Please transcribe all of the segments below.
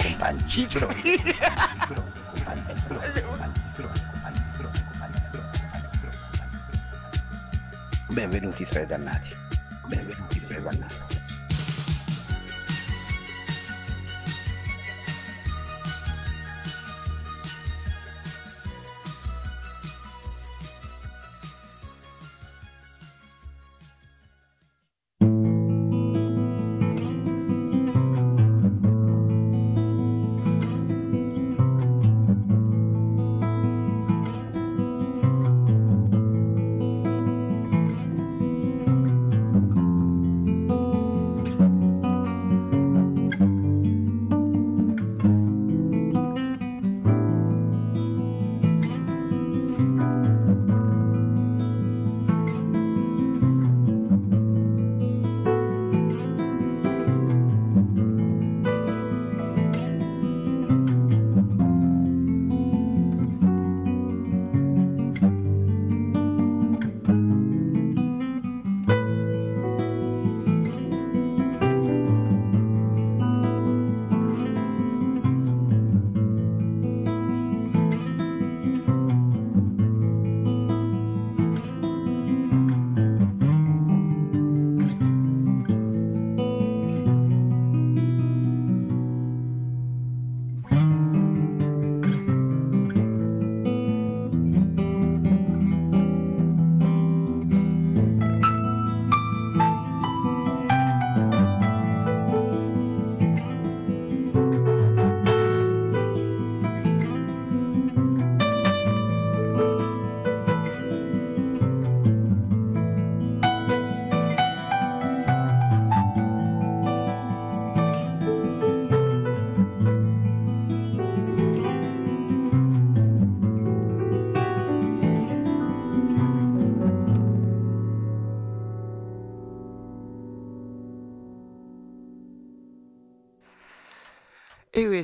Companciclo. Benvenuti tra i dannati. Benvenuti tra i dannati.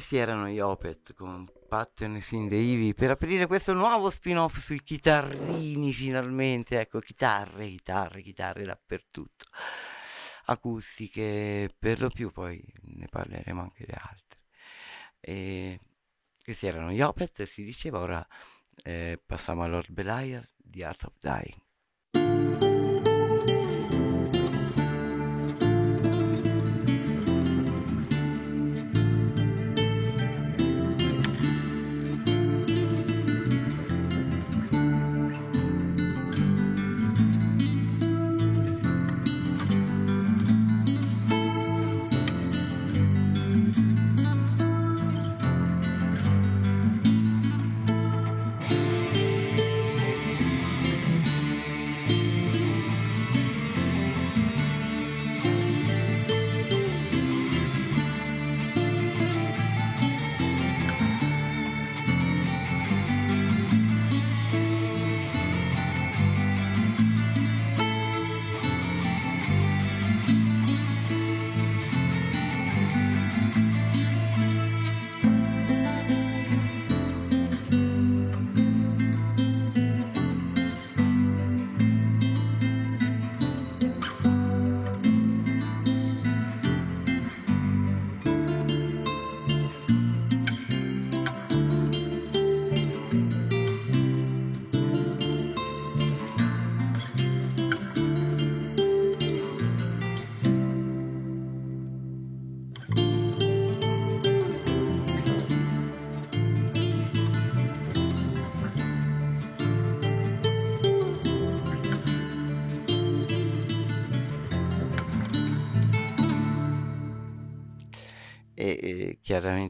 Questi erano gli Opet con Patterns in the Ivy per aprire questo nuovo spin-off sui chitarrini finalmente, ecco, chitarre, chitarre, chitarre dappertutto, acustiche per lo più, poi ne parleremo anche di altre. E questi erano gli Opet, si diceva, ora eh, passiamo a Lord Belial di Art of Dying.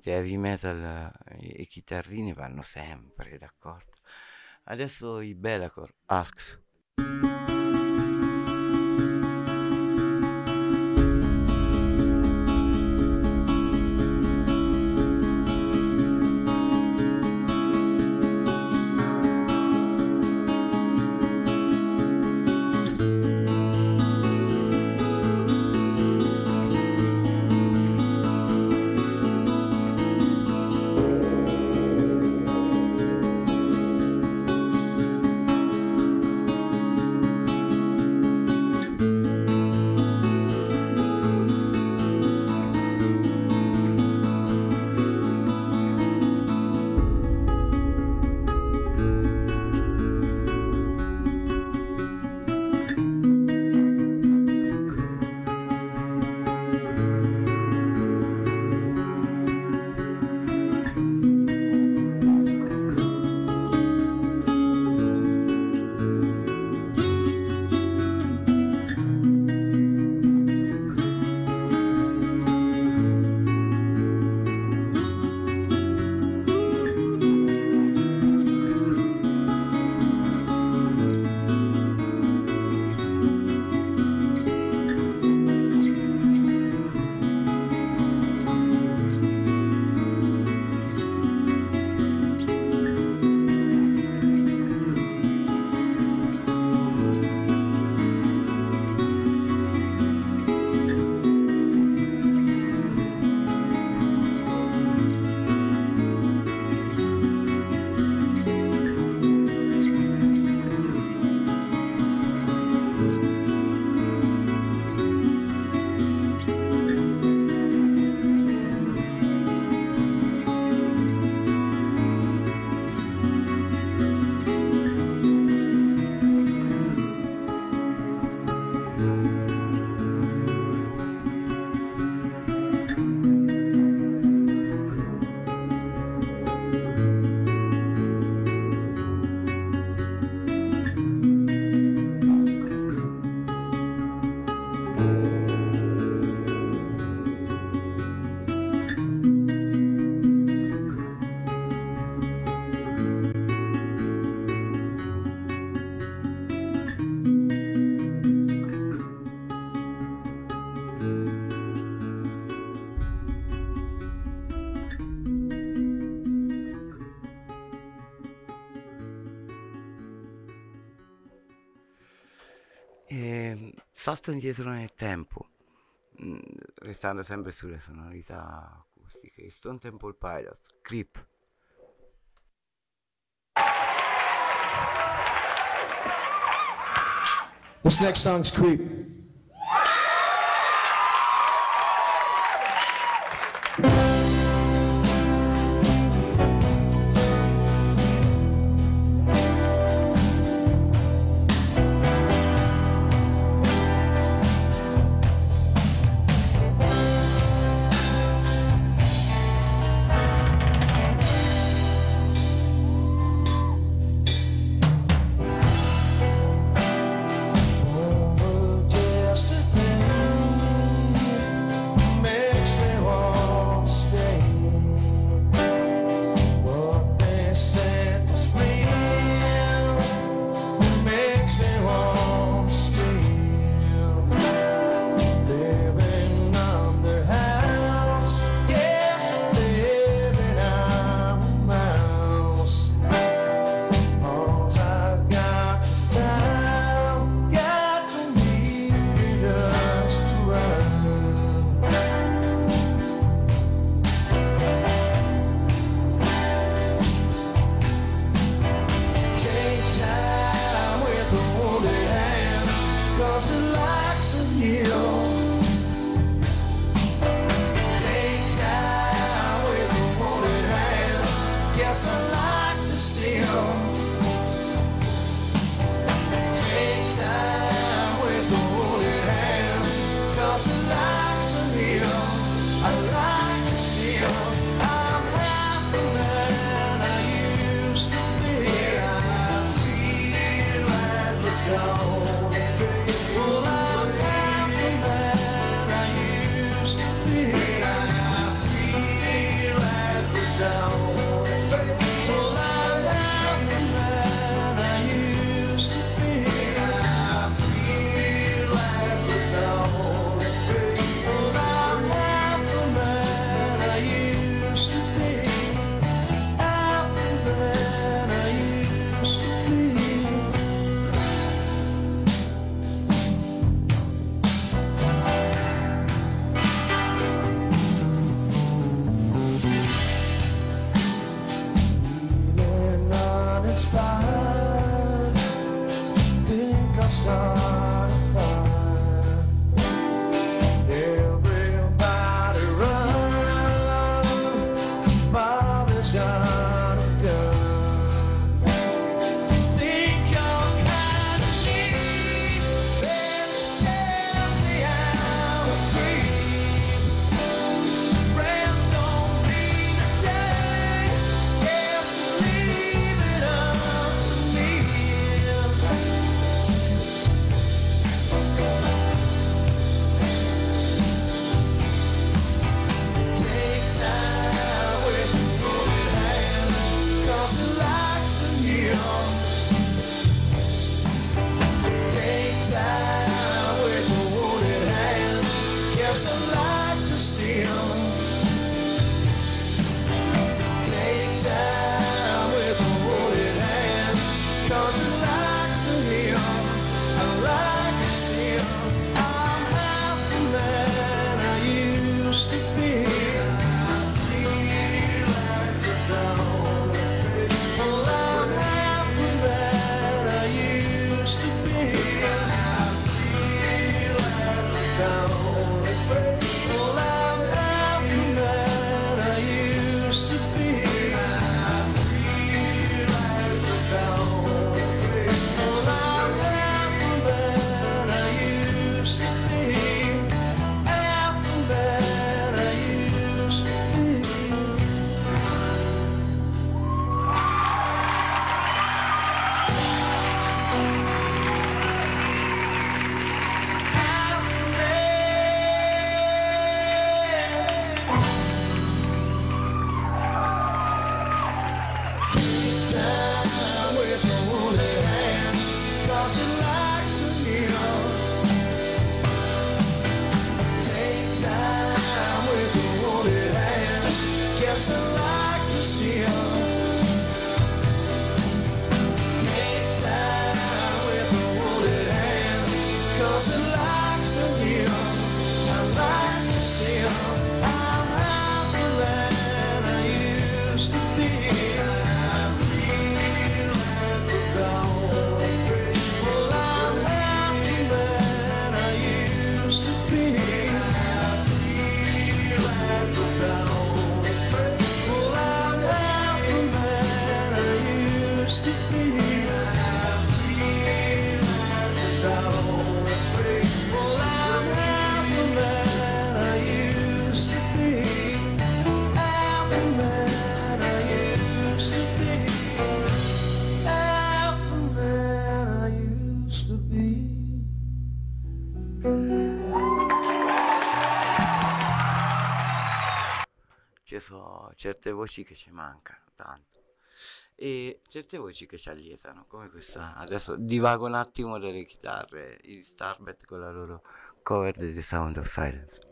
Chiaramente heavy metal e, e chitarrini vanno sempre d'accordo. Adesso i Belacor, Asks. E salto indietro nel tempo, mm, restando sempre sulle sonorità acustiche. Stone Temple Pilots, Creep. This next song's Creep. to voci che ci mancano tanto. E certe voci che ci allietano come questa adesso divago un attimo delle chitarre i Starbet con la loro cover di The Sound of Silence.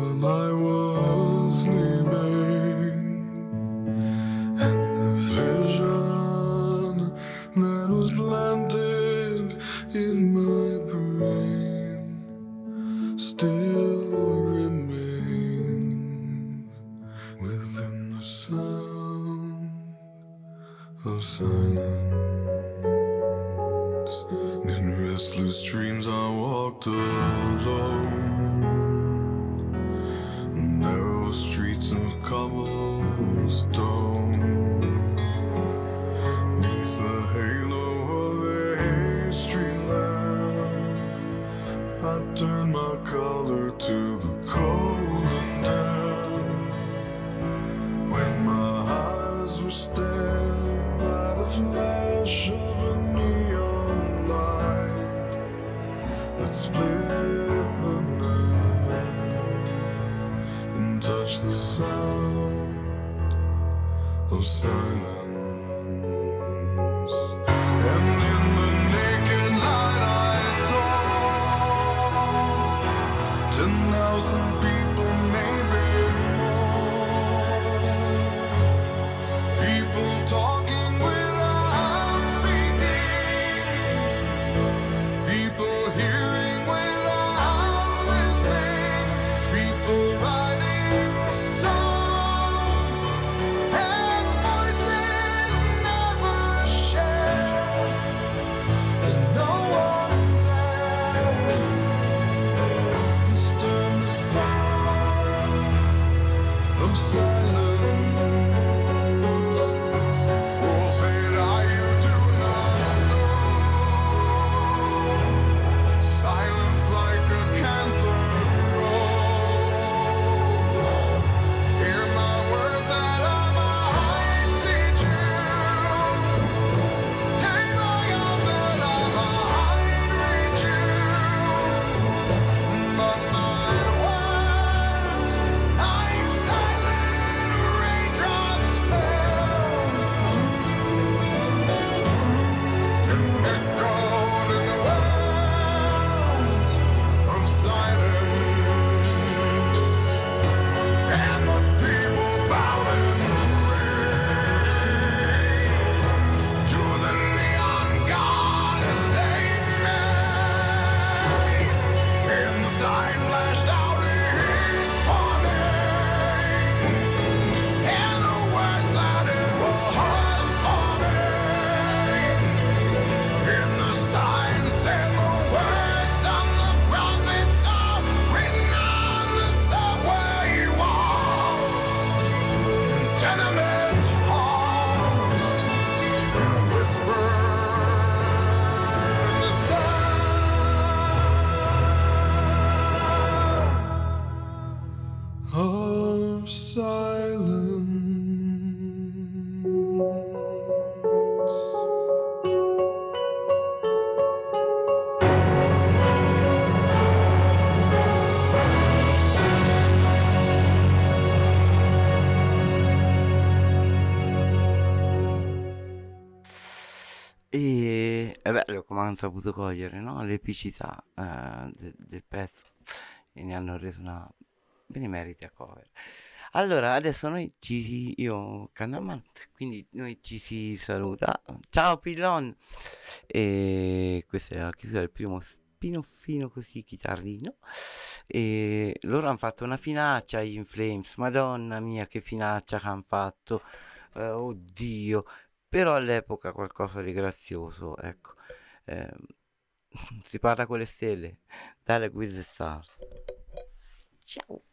when I was sleeping. E è bello come hanno saputo cogliere no? l'epicità eh, del, del pezzo e ne hanno reso una benemerita cover. Allora, adesso noi ci si, io Cannaman, quindi noi ci si saluta. Ciao Pillon! E questa è la chiusura del primo spinoffino così chitarrino. E loro hanno fatto una finaccia In Flames, madonna mia che finaccia che hanno fatto, Eh, oddio, però all'epoca qualcosa di grazioso, ecco. Ehm, si parla con le stelle, dalle Quiz Star. Ciao!